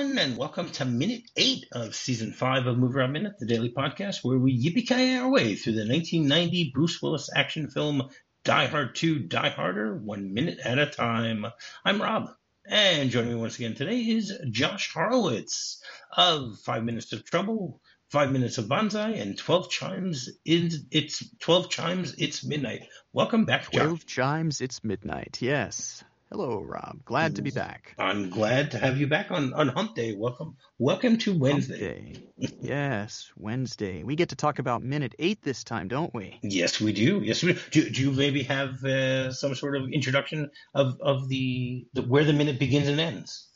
Everyone, and welcome to minute eight of season five of MovieRob Minute, the daily podcast where we yippee our way through the 1990 Bruce Willis action film Die Hard 2 Die Harder, one minute at a time. I'm Rob, and joining me once again today is Josh Horowitz of Five Minutes of Trouble, Five Minutes of Banzai, and 12 Chimes is it's 12 Chimes It's Midnight. Welcome back, Josh. 12 chimes, it's midnight. Yes. Hello, Rob. Glad to be back. I'm glad to have you back on, on Hump Day. Welcome, welcome to Wednesday. Yes, Wednesday. We get to talk about minute eight this time, don't we? Yes, we do. Yes, we do. Do, do you maybe have uh, some sort of introduction of of the, the where the minute begins and ends?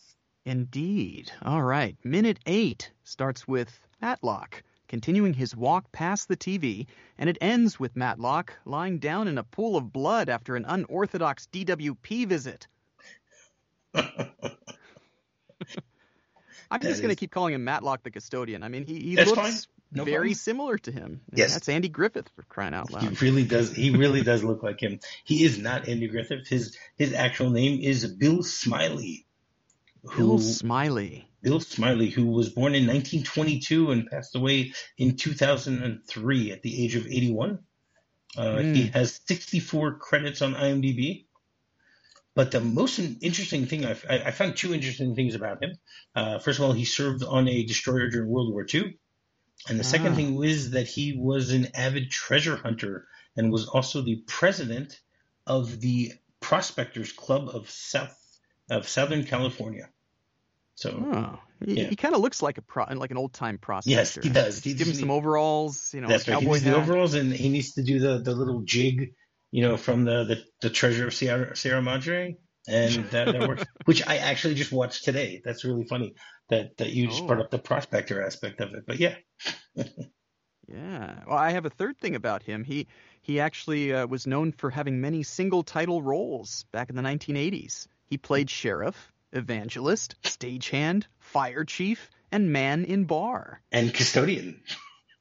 Indeed. All right. Minute eight starts with Matlock continuing his walk past the TV, and it ends with Matlock lying down in a pool of blood after an unorthodox DWP visit. I'm That just going to keep calling him Matlock the custodian. I mean, he, he That's looks. No very problem. similar to him. Yes. That's Andy Griffith for crying out loud. He really does. He really does look like him. He is not Andy Griffith. His his actual name is Bill Smiley. Bill Smiley. Bill Smiley, who was born in 1922 and passed away in 2003 at the age of 81. Uh, Hmm. He has 64 credits on IMDb. But the most interesting thing, I, I found two interesting things about him. Uh, first of all, he served on a destroyer during World War II. And the second Ah. thing was that he was an avid treasure hunter and was also the president of the Prospectors Club of South of Southern California. So Oh, he, Yeah. he kind of looks like a pro, like an old time prospector. Yes, he does. He Give him some overalls, you know, That's right. He needs the overalls, and he needs to do the, the little jig, you know, from the, the, the treasure of Sierra, Sierra Madre, and that, that works. Which I actually just watched today. That's really funny that that you just Oh. brought up the prospector aspect of it. But yeah, Yeah. Well, I have a third thing about him. He he actually uh, was known for having many single title roles back in the 1980s. He played sheriff, evangelist, stagehand, fire chief, and man in bar, and custodian.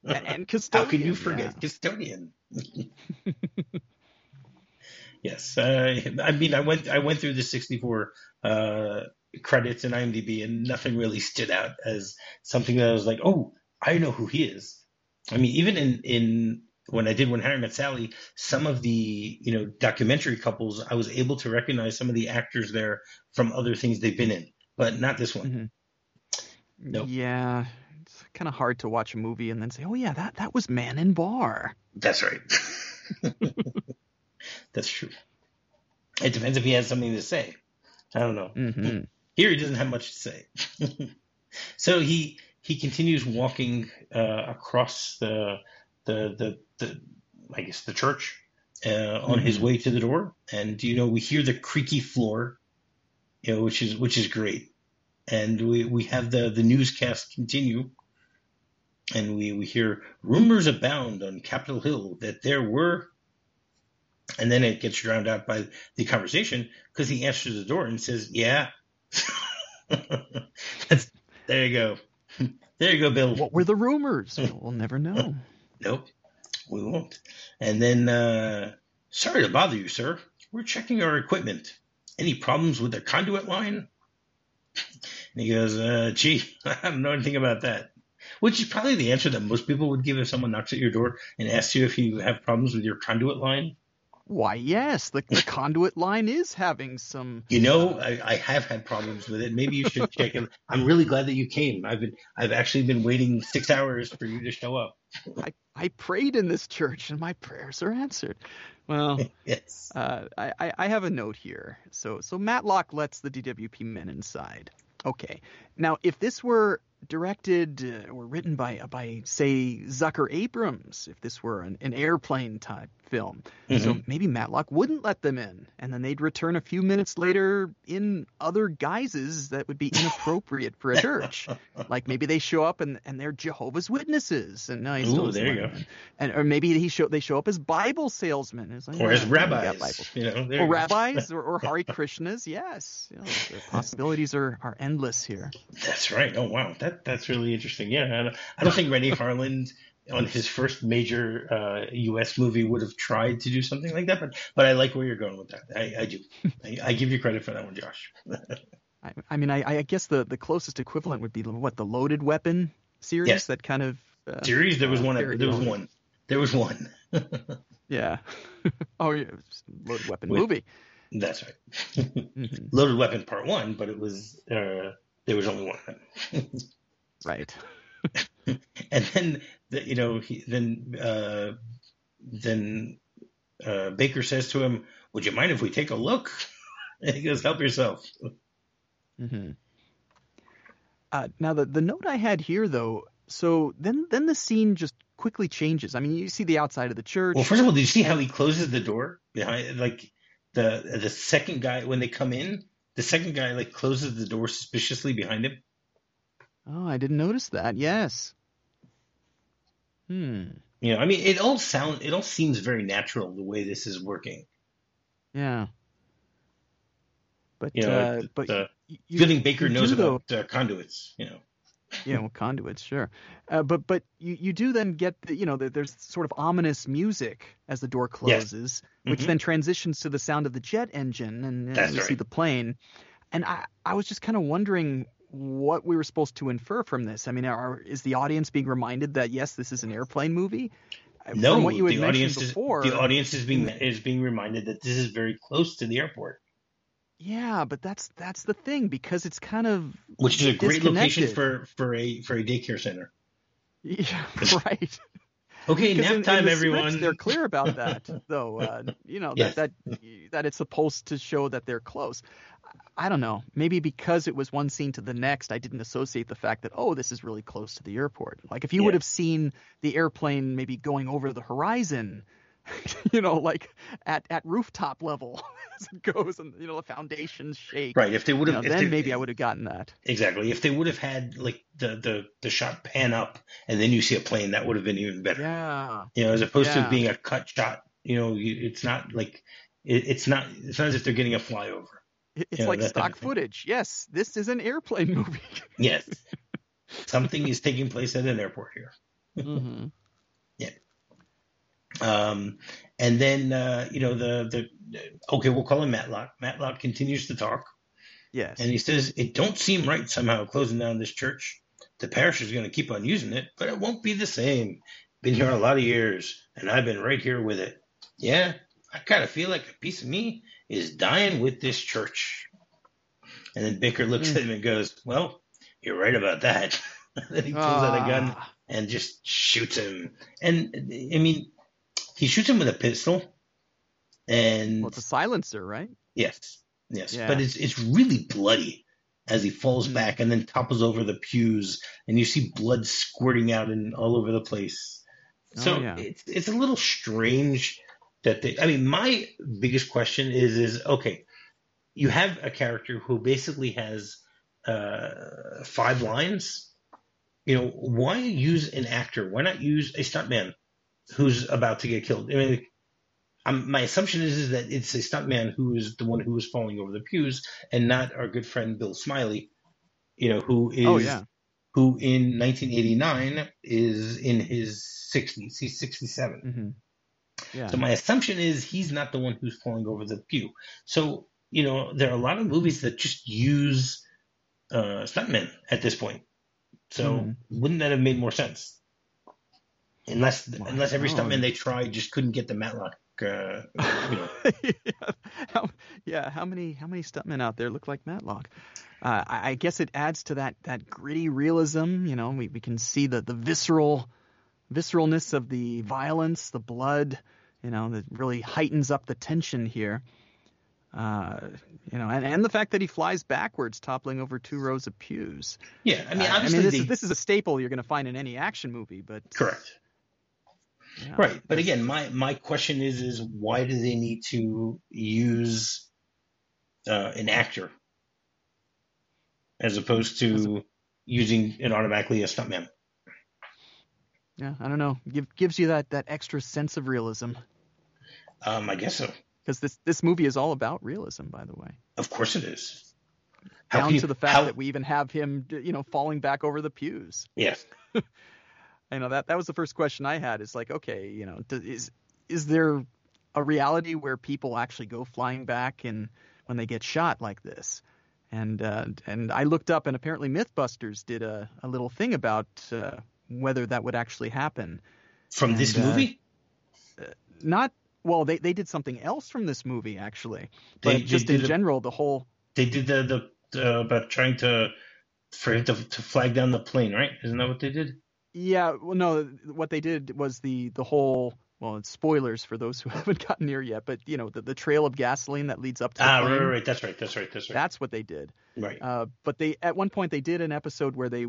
and, and How custodian. can you forget yeah. custodian? yes, uh, I mean, I went I went through the 64 uh, credits in IMDb, and nothing really stood out as something that I was like, oh, I know who he is. I mean, even in in when I did When Harry Met Sally, some of the you know documentary couples, I was able to recognize some of the actors there from other things they've been in, but not this one. Mhm. Nope. Yeah. It's kind of hard to watch a movie and then say, "Oh yeah, that that was man in bar." That's right. That's true. It depends if he has something to say. I don't know. hmm Here he doesn't have much to say. so he he continues walking uh, across the, the the the I guess the church uh, on his Mhm. way to the door, and you know we hear the creaky floor, you know, which is which is great, and we we have the the newscast continue. And we, we hear rumors abound on Capitol Hill that there were, and then it gets drowned out by the conversation because he answers the door and says, "Yeah." That's, there you go. There you go, Bill. What were the rumors? We'll never know. Nope, we won't. And then, uh, sorry to bother you, sir. We're checking our equipment. Any problems with the conduit line? And he goes, uh, gee, I don't know anything about that. Which is probably the answer that most people would give if someone knocks at your door and asks you if you have problems with your conduit line. Why, yes, the, the conduit line is having some. You know, I, I have had problems with it. Maybe you should check it. I'm really glad that you came. I've been, I've actually been waiting six hours for you to show up. I, I prayed in this church and my prayers are answered. Well, Yes. uh, I, I- have a note here. So so Matlock lets the DWP men inside. Okay. Now, if this were directed uh, or written by by say Zucker Abrahams, if this were an, an airplane type film, so mm-hmm. maybe Matlock wouldn't let them in, and then they'd return a few minutes later in other guises that would be inappropriate for a church. like maybe they show up and, and they're Jehovah's Witnesses, and no, Ooh, there you go. And or maybe he show they show up as Bible salesmen, like, Or as "Yeah, we rabbis. You know, or rabbis or, or Hare Krishnas. Yes, you know, the possibilities are, are endless here. That's right. Oh wow, that that's really interesting. Yeah, I don't, I don't think Renny Harlin on his first major uh, U.S. movie would have tried to do something like that, but but I like where you're going with that. I, I do. I, I give you credit for that one, Josh. I, I mean, I, I guess the, the closest equivalent would be what the Loaded Weapon series Yes. that kind of uh, Series there was uh, one. parody There was one. There was one. Yeah. oh, yeah. Loaded Weapon With- movie. That's right. Mhm. Loaded Weapon Part One, but it was uh, there was only one. Right. and then the, you know he, then uh, then uh, Baker says to him, "Would you mind if we take a look?" And he goes, "Help yourself." hmm Uh, now the the note I had here though, so then then the scene just quickly changes. I mean, you see the outside of the church. Well, first of all, do you see how he closes the door behind? Like the the second guy when they come in, the second guy like closes the door suspiciously behind him. Oh, I didn't notice that. Yes. Hmm. You know, I mean, it all sound it all seems very natural the way this is working. Yeah. But You know, uh, the- but the you, feeling Baker knows do, about uh, conduits. You know, yeah, well, conduits, sure. Uh, but but you, you do then get the, you know the, there's sort of ominous music as the door Yes. closes, which Mhm. then transitions to the sound of the jet engine, and That's you see the plane. And I I was just kind of wondering what we were supposed to infer from this. I mean, are, is the audience being reminded that yes, this is an airplane movie? Uh, no, from what you had the audience before. is the audience is being is being reminded that this is very close to the airport, Yeah, but that's that's the thing because it's kind of which is a great location for for a for a daycare center. yeah, right. okay, nap in- in time, the scripts, everyone. They're clear about that, though. Uh, you know Yes. that that that it's supposed to show that they're close. I don't know. Maybe because it was one scene to the next, I didn't associate the fact that oh, this is really close to the airport. Like if you would have seen the airplane maybe going over the horizon, you know, like at at rooftop level as it goes, and you know the foundations shake. Right. If they would You have, know, then they- maybe I would have gotten that. exactly. If they would have had like the the the shot pan up and then you see a plane, that would have been even better. Yeah. You know, as opposed Yeah. to being a cut shot. You know, you, it's not like it, it's not. It's not as if they're getting a flyover. It- It's Yeah, like stock footage. Yes, this is an airplane movie. Yes, something is taking place at an airport here. mm-hmm. Um, and then uh, you know the the okay, we'll call him Matlock. Matlock continues to talk, Yes. and he says it don't seem right somehow closing down this church. The parish is going to keep on using it, but it won't be the same. Been here a lot of years, and I've been right here with it. Yeah, I kind of feel like a piece of me is dying with this church. And then Baker looks Hmm. at him and goes, "Well, you're right about that." then he pulls out a gun Ah, and just shoots him. And I mean, he shoots him with a pistol. And Well, it's a silencer, right? yes, yes, Yeah. but it's it's really bloody as he falls Mm. back and then topples over the pews, and you see blood squirting out and all over the place. So Oh, yeah. it's it's a little strange that they. I mean, my biggest question is is okay. You have a character who basically has uh, five lines. You know, why use an actor? Why not use a stuntman who's about to get killed? I mean, I'm, my assumption is, is that it's a stuntman who is the one who is falling over the pews, and not our good friend Bill Smiley. You know, who is Oh, yeah. who in 1989 is in his 60s. He's 67. hmm Yeah. So my assumption is he's not the one who's falling over the pew. So you know there are a lot of movies that just use uh, stuntmen at this point. So Mhm. wouldn't that have made more sense? Unless Well, unless every stuntman they tried just couldn't get the Matlock. Uh, you know, yeah. How, yeah. How many how many stuntmen out there look like Matlock? Uh, I, I guess it adds to that that gritty realism. You know, we, we can see the the visceral visceralness of the violence, the blood. You know, that really heightens up the tension here. Uh, you know, and, and the fact that he flies backwards, toppling over two rows of pews. yeah. I mean, Uh, obviously this, they, is, this is a staple you're going to find in any action movie, but correct. yeah. Right, but again, my my question is is why do they need to use uh, an actor as opposed to using an automatically a stuntman? Yeah, I don't know. Give, gives you that, that extra sense of realism Um, I guess so. because this this movie is all about realism, by the way. Of course it is. How Down you- to the fact how- that we even have him, you know, falling back over the pews. yes, I know that that was the first question I had. Is like, okay, you know, is is there a reality where people actually go flying back and when they get shot like this? And uh, and I looked up, and apparently MythBusters did a, a little thing about uh, whether that would actually happen. From And, this uh, movie? Not well, they they did something else from this movie actually, but They- they just in did a- general, the whole They did the, the, the about trying to for him to, to flag down the plane, right? Isn't that what they did? Yeah, well, no, what they did was the the whole well, it's spoilers for those who haven't gotten near yet, but you know the, the trail of gasoline that leads up to the Ah, right, plane, right, right. That's right. That's right. That's right. That's what they did. right. Uh, but they at one point they did an episode where they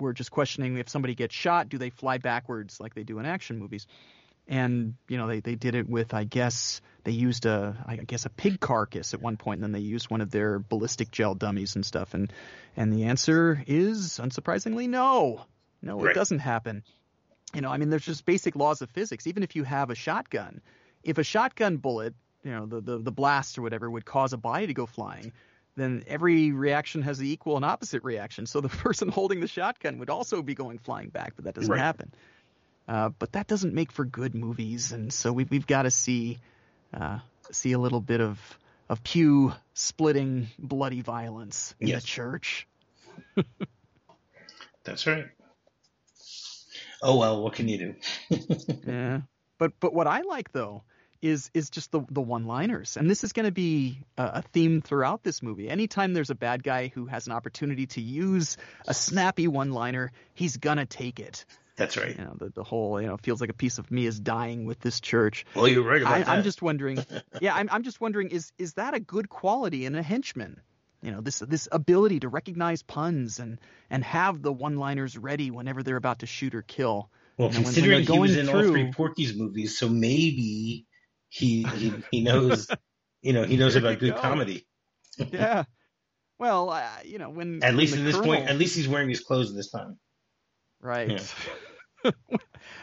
were just questioning if somebody gets shot, do they fly backwards like they do in action movies? And you know they, they did it with I guess they used a I guess a pig carcass at one point, and then they used one of their ballistic gel dummies and stuff. And and the answer is unsurprisingly no, no, it doesn't happen. You know, I mean, there's just basic laws of physics. Even if you have a shotgun, if a shotgun bullet, you know, the, the, the blast or whatever would cause a body to go flying, then every reaction has the equal and opposite reaction. So the person holding the shotgun would also be going flying back, but that doesn't Right. happen. Uh, but that doesn't make for good movies, and so we, we've got to see uh, see a little bit of of pew splitting, bloody violence in Yes. the church. That's right. Oh well, what can you do? Yeah. But but what I like though is is just the the one-liners, and this is going to be a, a theme throughout this movie. Anytime there's a bad guy who has an opportunity to use a snappy one-liner, he's gonna take it. That's right. You know, the the whole you know feels like a piece of me is dying with this church. Well, you're right about I, that. I'm just wondering. Yeah, I'm I'm just wondering is is that a good quality in a henchman? You know, this this ability to recognize puns and and have the one-liners ready whenever they're about to shoot or kill. well, you know, when- when considering he was going in all three through- Porky's movies, so maybe he he, he knows, you know, he knows about good go. comedy. yeah. Well, uh, you know, when At least at this colonel- point, at least he's wearing his clothes this time. right?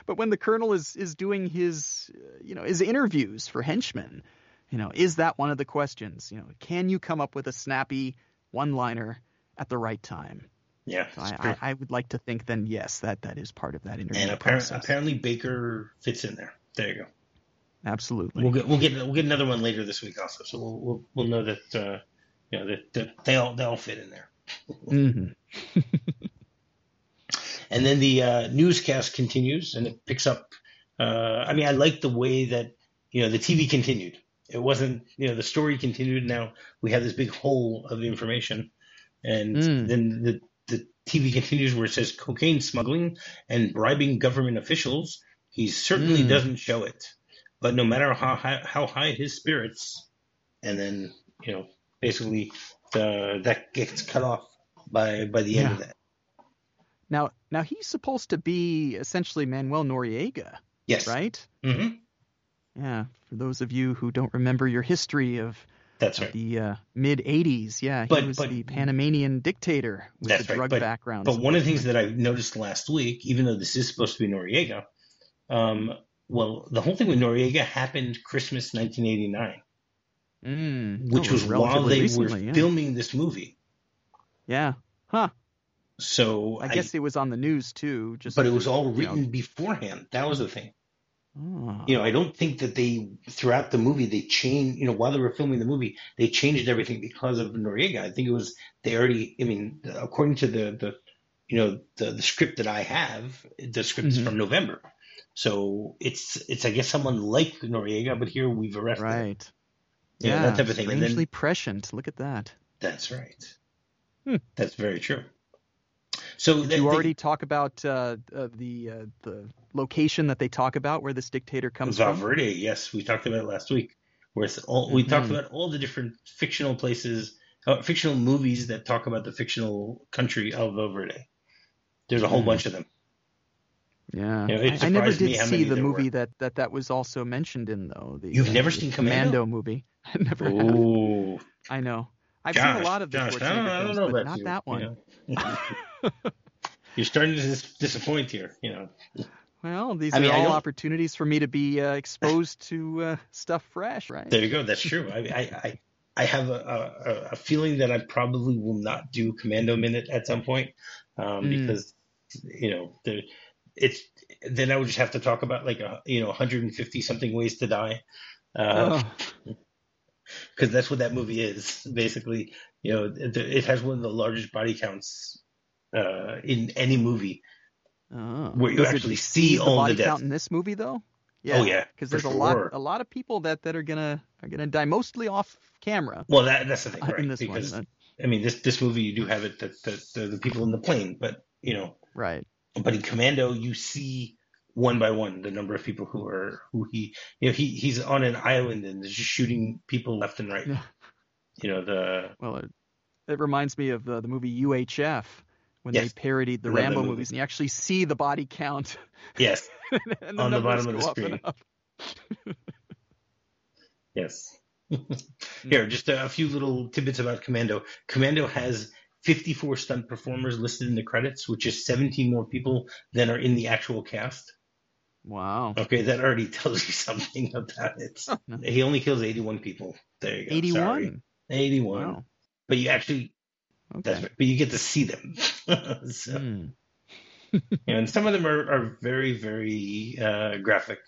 but when the colonel is is doing his, uh, you know, his interviews for henchmen, you know, is that one of the questions? You know, can you come up with a snappy one-liner at the right time? Yeah, So I. I, I would like to think then yes, that that is part of that interview and apparently, apparently Baker fits in there. There you go. Absolutely. We'll get we'll get we'll get another one later this week also. So we'll we'll, we'll know that uh, you know that, that they all they all fit in there. hmm And then the uh, newscast continues and it picks up. Uh, I mean, I like the way that you know the TV continued. It wasn't you know the story continued. Now we have this big hole of information, and Mm. then the the TV continues where it says cocaine smuggling and bribing government officials. He certainly Mm. doesn't show it, but no matter how high, how high his spirits, and then you know basically the, that gets cut off by by the end of that. Now, now he's supposed to be essentially Manuel Noriega, Yes. right? hmm Yeah. For those of you who don't remember your history of That's right. the uh, mid 80s. Yeah, he But- was but- the Panamanian dictator with That's the right, drug but- background. But one of the things that I noticed last week, even though this is supposed to be Noriega, um, well, the whole thing with Noriega happened Christmas 1989, mm, which oh, was while they recently, were yeah. filming this movie. Yeah, huh? So I guess it was on the news too. Just but it was all you know. written beforehand. That was the thing. Oh. You know, I don't think that they throughout the movie they changed. You know, while they were filming the movie, they changed everything because of Noriega. I think it was they already. I mean, according to the the you know the the script that I have, the script is Mhm. from November. So it's it's I guess someone like Noriega, but here we've arrested. him. right. Know, Yeah, that type of thing. And strangely then prescient. Look at that. that's right. Hmm. That's very true. So Did they- you they- already talk about uh, uh, the uh, the location that they talk about where this dictator comes from? Valverde, yes, we talked about it last week. Where it's all, we talked Mhm. about all the different fictional places, uh, fictional movies that talk about the fictional country of Valverde. There's a whole Mhm. bunch of them. Yeah, You know, I, I never did see the movie were. that, that that was also mentioned in though. The, You've uh, never the seen Commando? movie? I never have. Oh, I know. I've Josh, seen a lot of the Josh, I don't, I don't know but about not you. that one. know. You're starting to dis- disappoint here. You know, Well, these I mean, are I all opportunities for me to be uh, exposed to uh, stuff fresh, right? there you go. That's true. I, I, I, I have a, a, a feeling that I probably will not do Commando Minute at some point um, Mm. because you know the, it's then I would just have to talk about like a you know 150 something ways to die. Uh, Oh, because that's what that movie is. Basically, you know, it, it has one of the largest body counts uh, in any movie Oh. where you Does actually see the all body the death. count in this movie though? Oh, yeah, because there's a lot a lot of people that, that are gonna are gonna die mostly off camera Well, that that's the thing, right? in this because one. Uh, I mean, this this movie you do have it that that the, the people in the plane, but you know, right. But in Commando you see one by one the number of people who are who he you know he he's on an island and is just shooting people left and right. Yeah. You know the Well, it, it reminds me of the, the movie UHF when Yes. they parodied the Rambo movie. movies, and you actually see the body count yes and On the bottom of the screen. yes. Hmm. Here, just a, a few little tidbits about Commando. Commando has 54 stunt performers listed in the credits, which is 17 more people than are in the actual cast. Wow. Okay, that already tells you something about it. He only kills 81 people. There you go. 81. Sorry. 81. Wow. But you actually, Okay. that's right. But you get to see them. so, Hmm. and some of them are, are very, very uh, graphic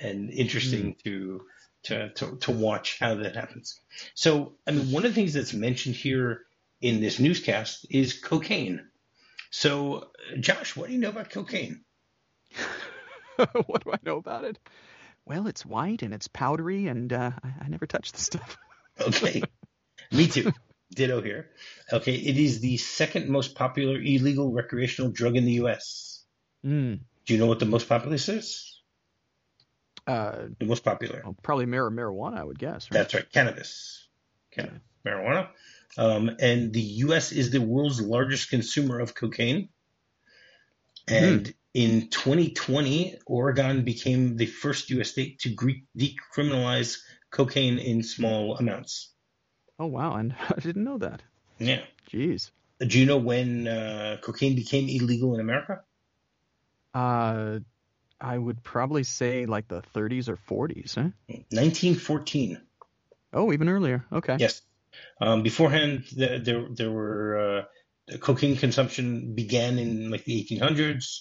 and interesting to, to to to watch how that happens. So, I mean, one of the things that's mentioned here in this newscast is cocaine. So, Josh, what do you know about cocaine? what do I know about it? Well, it's white and it's powdery, and uh, I, I never touched the stuff. Okay. Me too. Ditto here. Okay. It is the second most popular illegal recreational drug in the U.S. Hmm. Do you know what the most popular is? Uh, The most popular. well, probably mar- marijuana, I would guess. Right? That's right. Cannabis. Can- Marijuana. Um, and the U.S. is the world's largest consumer of cocaine. And in 2020, Oregon became the first U.S. state to decriminalize cocaine in small amounts. Oh wow, and I didn't know that. Yeah. Jeez. Do you know when uh, cocaine became illegal in America? Uh, I would probably say like the 30s or 40s. Huh? 1914. Oh, even earlier. Okay. Yes. Um, beforehand, there there, there were uh, cocaine consumption began in like the 1800s,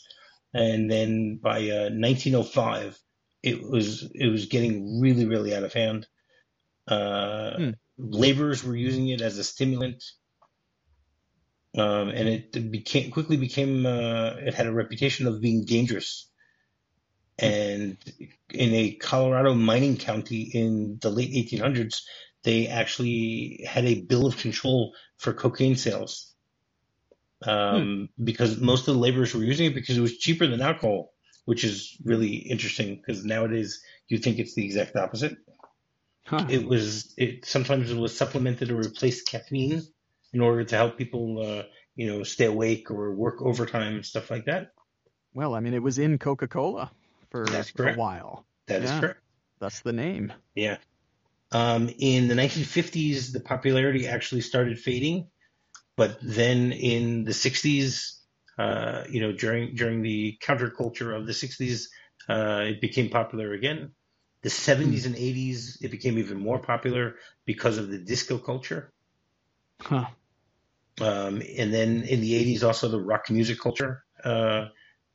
and then by uh, 1905, it was it was getting really really out of hand. Uh, Hmm. Laborers were using it as a stimulant, um, and it became quickly became uh, it had a reputation of being dangerous. And in a Colorado mining county in the late 1800s, they actually had a bill of control for cocaine sales um, because most of the laborers were using it because it was cheaper than alcohol, which is really interesting because nowadays you think it's the exact opposite. Huh. It was it sometimes it was supplemented or replaced caffeine in order to help people uh, you know stay awake or work overtime and stuff like that. Well, I mean, it was in Coca-Cola for That's a while. That is Yeah. correct. That's the name. Yeah. Um, in the 1950s, the popularity actually started fading, but then in the 60s, uh, you know, during during the counterculture of the 60s, uh, it became popular again. The 70s and 80s, it became even more popular because of the disco culture. Huh. Um, and then in the 80s, also the rock music culture uh,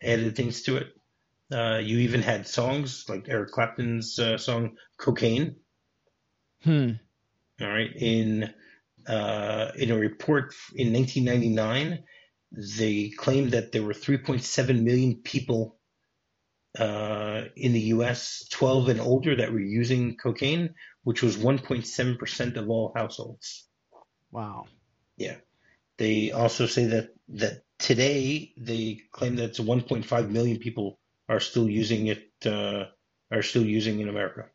added things to it. Uh, you even had songs like Eric Clapton's uh, song "Cocaine." Hmm. All right. In uh, in a report in 1999, they claimed that there were 3.7 million people uh, in the U.S. 12 and older that were using cocaine, which was 1.7 percent of all households. Wow. Yeah. They also say that that today they claim that it's 1.5 million people are still using it uh, are still using in America.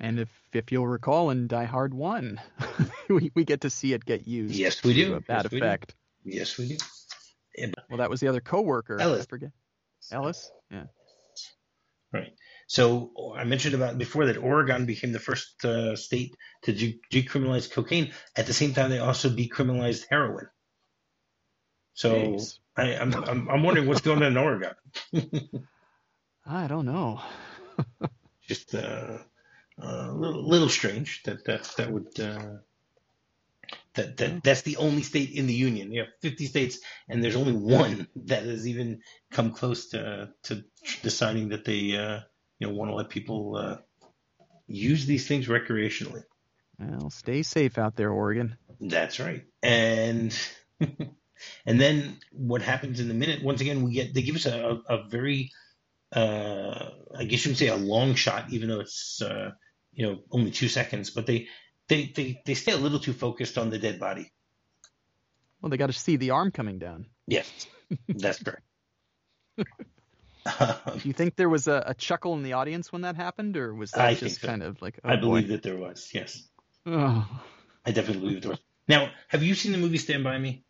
And if if you'll recall in Die Hard One, we we get to see it get used. Yes, we do. To a bad Yes, we do. effect. Yes, we do. Well, that was the other coworker. I Ellis. forget. Ellis. Yeah. Right. So I mentioned about before that Oregon became the first uh, state to de- decriminalize cocaine. At the same time, they also decriminalized heroin. So. I, I'm, I'm I'm wondering what's going on in Oregon. I don't know. Just uh, a little, little strange that that that would. Uh, that, that that's the only state in the union. You have 50 states, and there's only one that has even come close to to deciding that they uh, you know want to let people uh, use these things recreationally. Well, stay safe out there, Oregon. That's right. And and then what happens in the minute? Once again, we get they give us a, a very, uh, I guess you would say a long shot, even though it's uh, you know only two seconds. But they they they they stay a little too focused on the dead body. Well, they got to see the arm coming down. Yes, that's correct. Um, Do you think there was a, a, chuckle in the audience when that happened, or was that I just so. kind of like? Oh, I boy. believe that there was. Yes, Oh, I definitely believe there was. Now, have you seen the movie Stand by Me?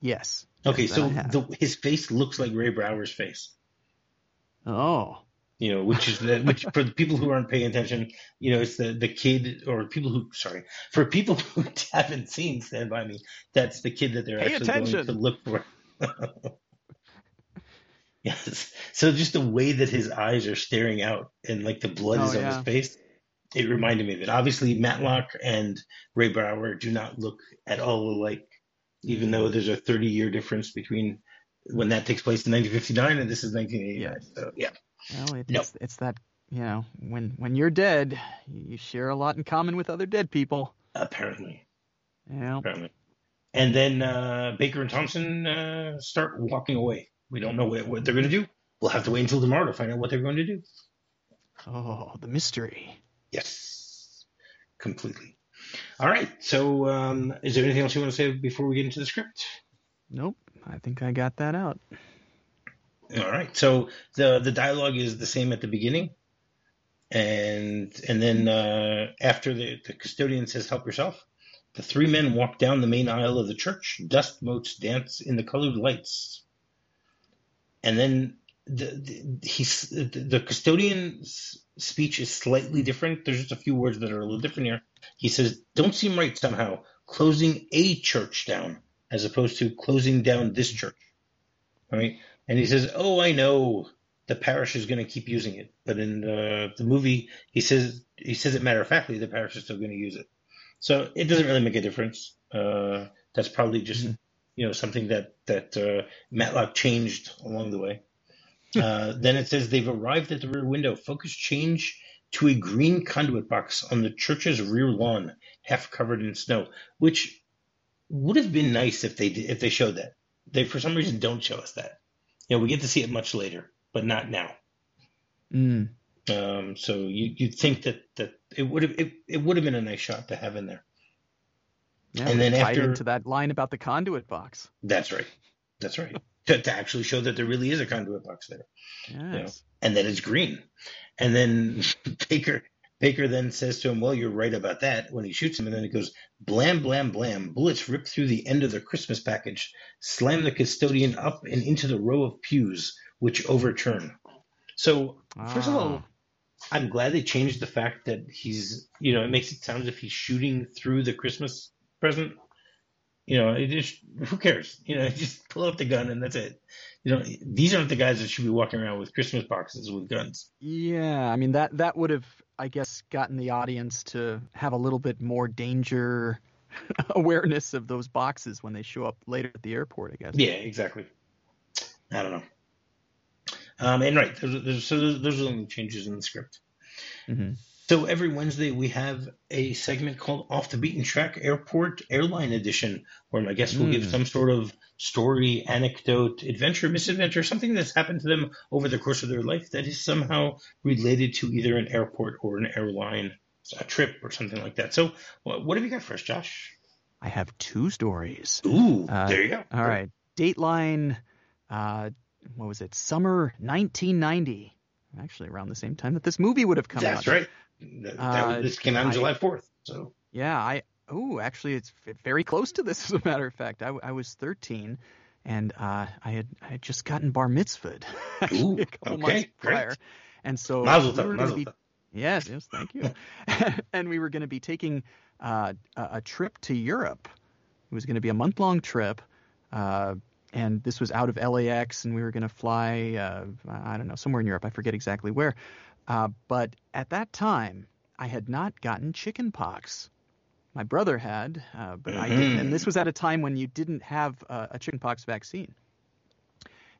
yes. Okay, Yes, so the, his face looks like Ray Brower's face. Oh. You know, which is the which for the people who aren't paying attention, you know, it's the the kid or people who sorry for people who haven't seen Stand by Me, that's the kid that they're Pay actually attention. going to look for. yes, so just the way that his eyes are staring out and like the blood Oh, is on yeah. his face, it reminded me of it. Obviously, Matlock and Ray Brower do not look at all alike, even though there's a 30 year difference between when that takes place in 1959 and this is 1989. So yeah. Well, No. it's it's that you know when when you're dead, you share a lot in common with other dead people. Apparently, know? apparently. And then uh, Baker and Thompson uh, start walking away. We don't know what, what they're going to do. We'll have to wait until tomorrow to find out what they're going to do. Oh, the mystery. Yes, completely. All right. So, um, is there anything else you want to say before we get into the script? Nope. I think I got that out. All right. So the the dialogue is the same at the beginning, and and then uh, after the the custodian says "Help yourself," the three men walk down the main aisle of the church. Dust motes dance in the colored lights, and then the the, he's, the, the custodian's speech is slightly different. There's just a few words that are a little different here. He says, "Don't seem right somehow." Closing a church down as opposed to closing down this church. All right. And he says, "Oh, I know the parish is going to keep using it, but in the, the movie, he says he says it matter of factly the parish is still going to use it. So it doesn't really make a difference. Uh, that's probably just Mhm. you know something that that uh, Matlock changed along the way. Uh, then it says they've arrived at the rear window. Focus change to a green conduit box on the church's rear lawn, half covered in snow, which would have been nice if they did, if they showed that. They for some reason don't show us that. You know, we get to see it much later, but not now. Mm. Um, so you you'd think that that it would have it, it would have been a nice shot to have in there. Yeah, And then tied after- into that line about the conduit box. That's right. That's right. to, to actually show that there really is a conduit box there. Yes. and that it's green. And then Baker Baker then says to him, "Well, you're right about that." When he shoots him, and then it goes, "Blam, blam, blam!" Bullets rip through the end of the Christmas package, slam the custodian up and into the row of pews, which overturn. So, first of all, Ah. I'm glad they changed the fact that he's, you know, it makes it sound as if he's shooting through the Christmas present. You know, it just who cares? You know, just pull out the gun and that's it. You know, these aren't the guys that should be walking around with Christmas boxes with guns. Yeah, I mean that that would have, I guess, gotten the audience to have a little bit more danger awareness of those boxes when they show up later at the airport. I guess. Yeah, exactly. I don't know. Um, and right, there's, there's, so those, those are the only changes in the script. hmm So every Wednesday we have a segment called Off the Beaten Track Airport Airline Edition, where I my guests will give Mm. some sort of story, anecdote, adventure, misadventure, something that's happened to them over the course of their life that is somehow related to either an airport or an airline, a trip or something like that. So what have you got for us, Josh? I have two stories. Ooh, Uh, there you go. All right, Dateline. Uh, what was it? Summer 1990. Actually, around the same time that this movie would have come That's out. right. That, that- Uh, this came out on I- July 4th. So Yeah, I oh, actually, it's very close to this. As a matter of fact, I, I was 13, and uh, I had I had just gotten bar mitzvahed actually, Ooh, a couple okay, months great. prior, and so Mazel we tov, mazel be yes, yes, thank you, and we were going to be taking uh, a, a trip to Europe. It was going to be a month long trip. And this was out of LAX, and we were going to fly, uh, I don't know, somewhere in Europe. I forget exactly where. Uh, but at that time, I had not gotten chicken pox. My brother had, uh, but I didn't. And this was at a time when you didn't have uh, a chickenpox vaccine.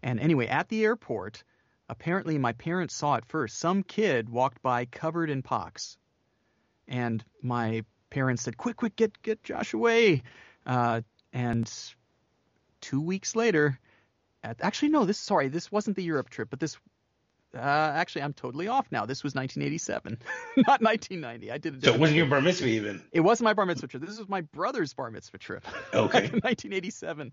And anyway, at the airport, apparently my parents saw it first. Some kid walked by covered in pox, and my parents said, "Quick, quick, get get Josh away!" Uh, and two weeks later, at, actually no, this sorry, this wasn't the Europe trip, but this. Uh, actually, I'm totally off now. This was 1987, not 1990. I did it. So it wasn't your bar mitzvah even? It wasn't my bar mitzvah trip. This was my brother's bar mitzvah trip. Okay. Back in 1987.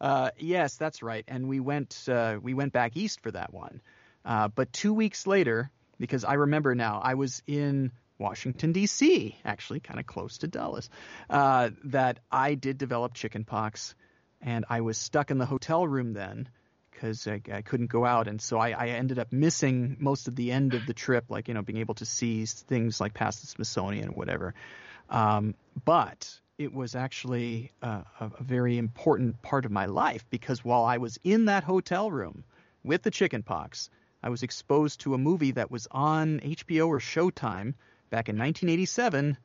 Uh, yes, that's right. And we went uh, we went back east for that one. Uh, but two weeks later, because I remember now, I was in Washington D.C. actually, kind of close to Dulles. Uh, that I did develop chickenpox, and I was stuck in the hotel room then because I, I, couldn't go out, and so I, I, ended up missing most of the end of the trip, like you know, being able to see things like past the Smithsonian or whatever. Um, but it was actually a, a, very important part of my life because while I was in that hotel room with the chickenpox, I was exposed to a movie that was on HBO or Showtime back in 1987,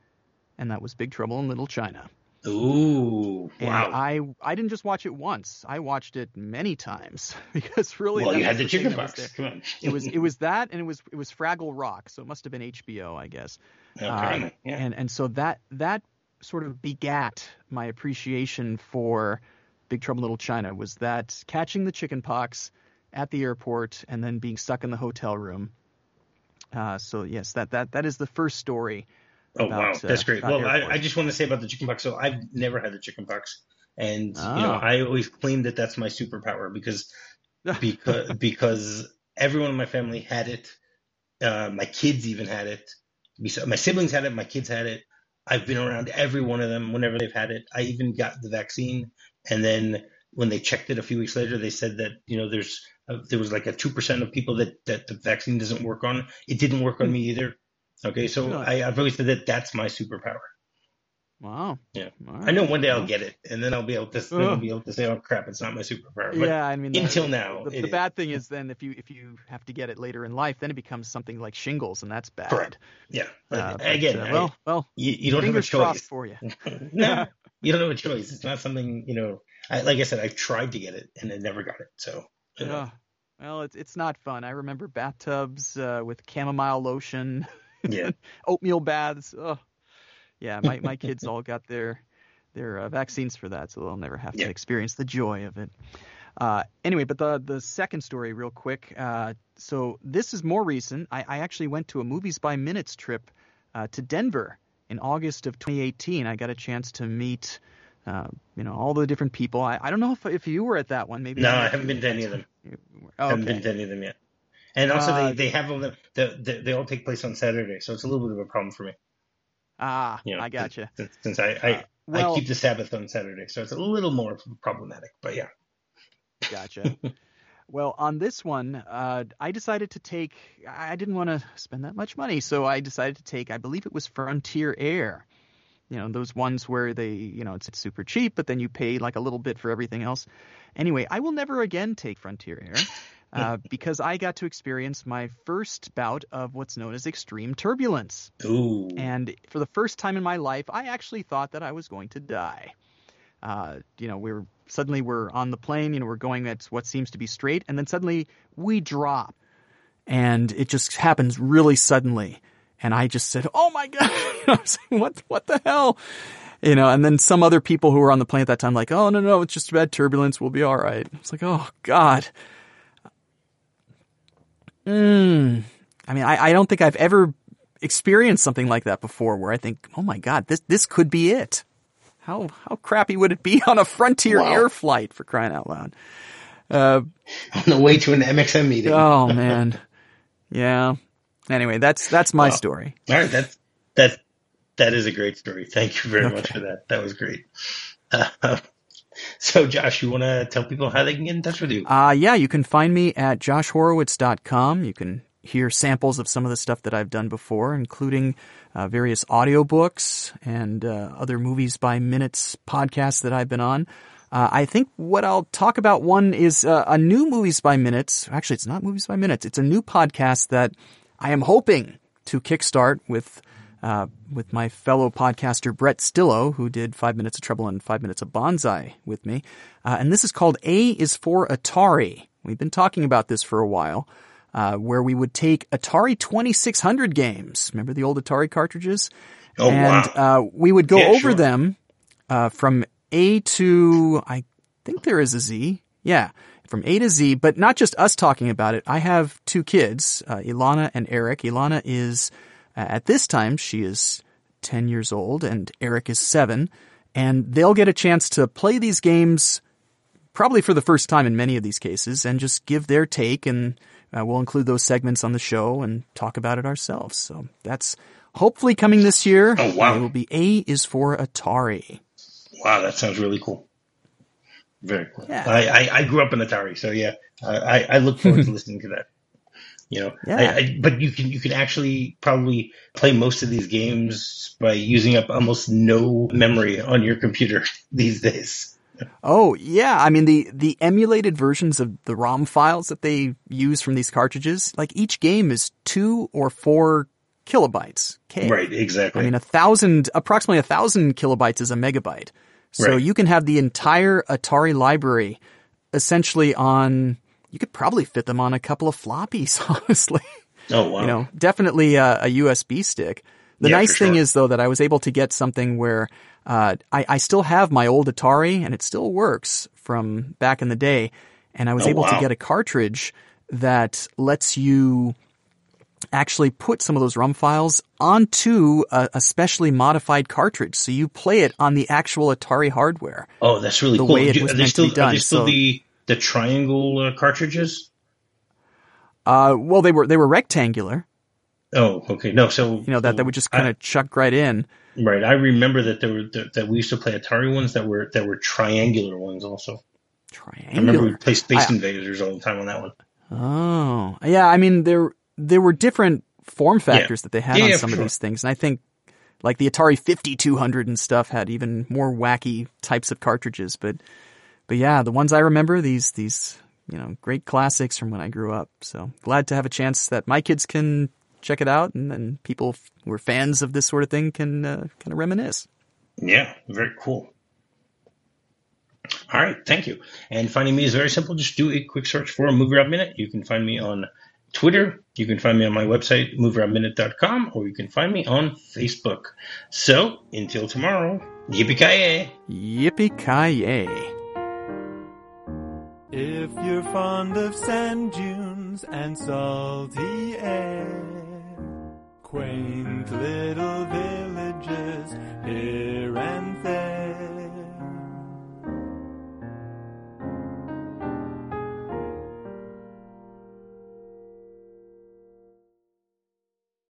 and that was Big Trouble in Little China. Ooh, and wow! I I didn't just watch it once; I watched it many times because really. Well, you had the chicken pox. Come on. it was it was that, and it was it was Fraggle Rock, so it must have been HBO, I guess. Okay. Um, yeah. And and so that that sort of begat my appreciation for Big Trouble in Little China was that catching the chicken pox at the airport and then being stuck in the hotel room. Uh, so yes, that that that is the first story. Oh about, wow, that's uh, great. Well, I, I, just want to say about the chicken pox. So I've never had the chicken pox, and oh. you know I always claim that that's my superpower because because because everyone in my family had it. Uh, my kids even had it. My siblings had it. My kids had it. I've been around every one of them whenever they've had it. I even got the vaccine, and then when they checked it a few weeks later, they said that you know there's a, there was like a two percent of people that that the vaccine doesn't work on. It didn't work on me either. Okay, so I, I've always said that that's my superpower. Wow. Yeah. All I know one day I'll get it, and then I'll be able to I'll be able to say, "Oh crap, it's not my superpower." But yeah, I mean, the- until now, the, the is. bad thing is then if you if you have to get it later in life, then it becomes something like shingles, and that's bad. Correct. yeah. Uh, but, again, uh, I- well, well, you, you don't have a choice. for you. no, you don't have a choice. It's not something you know. I, like I said, I tried to get it and I never got it. So know. Yeah. Well, it's it's not fun. I remember bathtubs uh, with chamomile lotion, yeah. oatmeal baths. Oh, yeah. My my kids all got their their uh, vaccines for that, so they'll never have Yeah. to experience the joy of it. Uh, anyway, but the the second story, real quick. Uh, so this is more recent. I, I actually went to a movies by minutes trip uh, to Denver in August of 2018. I got a chance to meet. Uh, you know all the different people. I, I don't know if if you were at that one. Maybe No, I haven't been to any of them. you were- I haven't been to any of them yet. And also, Uh, they, they have all them. The, the, they all take place on Saturday, so it's a little bit of a problem for me. Ah, You know, I gotcha. Since, since I, I, Uh, well, I keep the Sabbath on Saturday, so it's a little more problematic. But yeah, Gotcha. well, on this one, uh, I decided to take. I didn't want to spend that much money, so I decided to take. I believe it was Frontier Air. You know, those ones where they, you know, it's, it's super cheap, but then you pay like a little bit for everything else. Anyway, I will never again take Frontier Air. Uh, because I got to experience my first bout of what's known as extreme turbulence. ooh, And for the first time in my life, I actually thought that I was going to die. Uh, you know, we're suddenly we're on the plane, you know, we're going at what seems to be straight, and then suddenly we drop, and it just happens really suddenly. And I just said, "Oh my god!" You know, I was like, "What? What the hell?" You know, and then some other people who were on the plane at that time, like, "Oh no, no, it's just bad turbulence. We'll be all right." It's like, "Oh God." Mm. I mean, I, I don't think I've ever experienced something like that before where I think, oh my God, this, this could be it. How, how crappy would it be on a Frontier Wow. Air flight for crying out loud? Uh, on the way to an MXM meeting. oh man. Yeah. Anyway, that's, that's my Wow. story. All right, that's that that is a great story. Thank you very much for that. That was great. Uh, so, Josh, you want to tell people how they can get in touch with you? Uh, yeah, you can find me at joshhorowitz.com. You can hear samples of some of the stuff that I've done before, including uh, various audiobooks and uh, other movies by minutes podcasts that I've been on. Uh, I think what I'll talk about one is uh, a new movies by minutes. Actually, it's not movies by minutes. It's a new podcast that I am hoping to kickstart with uh, with my fellow podcaster Brett Stillo, who did Five Minutes of Trouble and Five Minutes of Banzai with me. Uh, and this is called A is for Atari. We've been talking about this for a while. uh, where we would take Atari 2600 games. Remember the old Atari cartridges? Oh, and wow. uh, we would go Yeah, over sure. them uh, from A to I think there is a Z. Yeah, from A to Z, but not just us talking about it. I have two kids, uh, Ilana and Eric. Ilana is uh, at this time she is ten years old, and Eric is seven, and they'll get a chance to play these games probably for the first time in many of these cases, and just give their take, and uh, we'll include those segments on the show and talk about it ourselves. So that's hopefully coming this year. Oh, wow. It will be A is for Atari. Wow, that sounds really cool. Very cool. Yeah. I, I, I grew up in Atari, so yeah, I I look forward to listening to that. You know, Yeah. I, I, but you can you can actually probably play most of these games by using up almost no memory on your computer these days. Oh yeah, I mean the the emulated versions of the ROM files that they use from these cartridges, like each game is two or four kilobytes. K. Right, exactly. I mean, a thousand, approximately a thousand kilobytes is a megabyte. So Right. you can have the entire Atari library essentially on, you could probably fit them on a couple of floppies, honestly. oh wow. You know, definitely a, a USB stick. The Yeah, nice thing sure. is though that I was able to get something where, uh, I, I still have my old Atari and it still works from back in the day. And I was Oh, able to get a cartridge that lets you actually put some of those ROM files onto a, a specially modified cartridge. So you play it on the actual Atari hardware. oh, that's really the cool. way it was are they meant to still be done, are they still so- the the triangle uh, cartridges? Uh, well, they were, they were rectangular, Oh, okay. No, so you know, that, that would just kind of chuck right in. right. I remember that there were that, that we used to play Atari ones that were that were triangular ones also. Triangular. I remember we played Space I- Invaders all the time on that one. Oh, yeah. I mean, there there were different form factors that they had Yeah, on yeah, some of sure. these things, and I think like the Atari Fifty Two Hundred and stuff had even more wacky types of cartridges. But but yeah, the ones I remember these these you know great classics from when I grew up. So glad to have a chance that my kids can check it out, and then people who are fans of this sort of thing can uh, kind of reminisce. Yeah, very cool. All right, thank you. And finding me is very simple. Just do a quick search for MovieRob Minute. You can find me on Twitter. You can find me on my website, movierobminute.com, or you can find me on Facebook. So, until tomorrow, yippee-ki-yay! Yippee ki yay! If you're fond of sand dunes and salty air, quaint little villages here and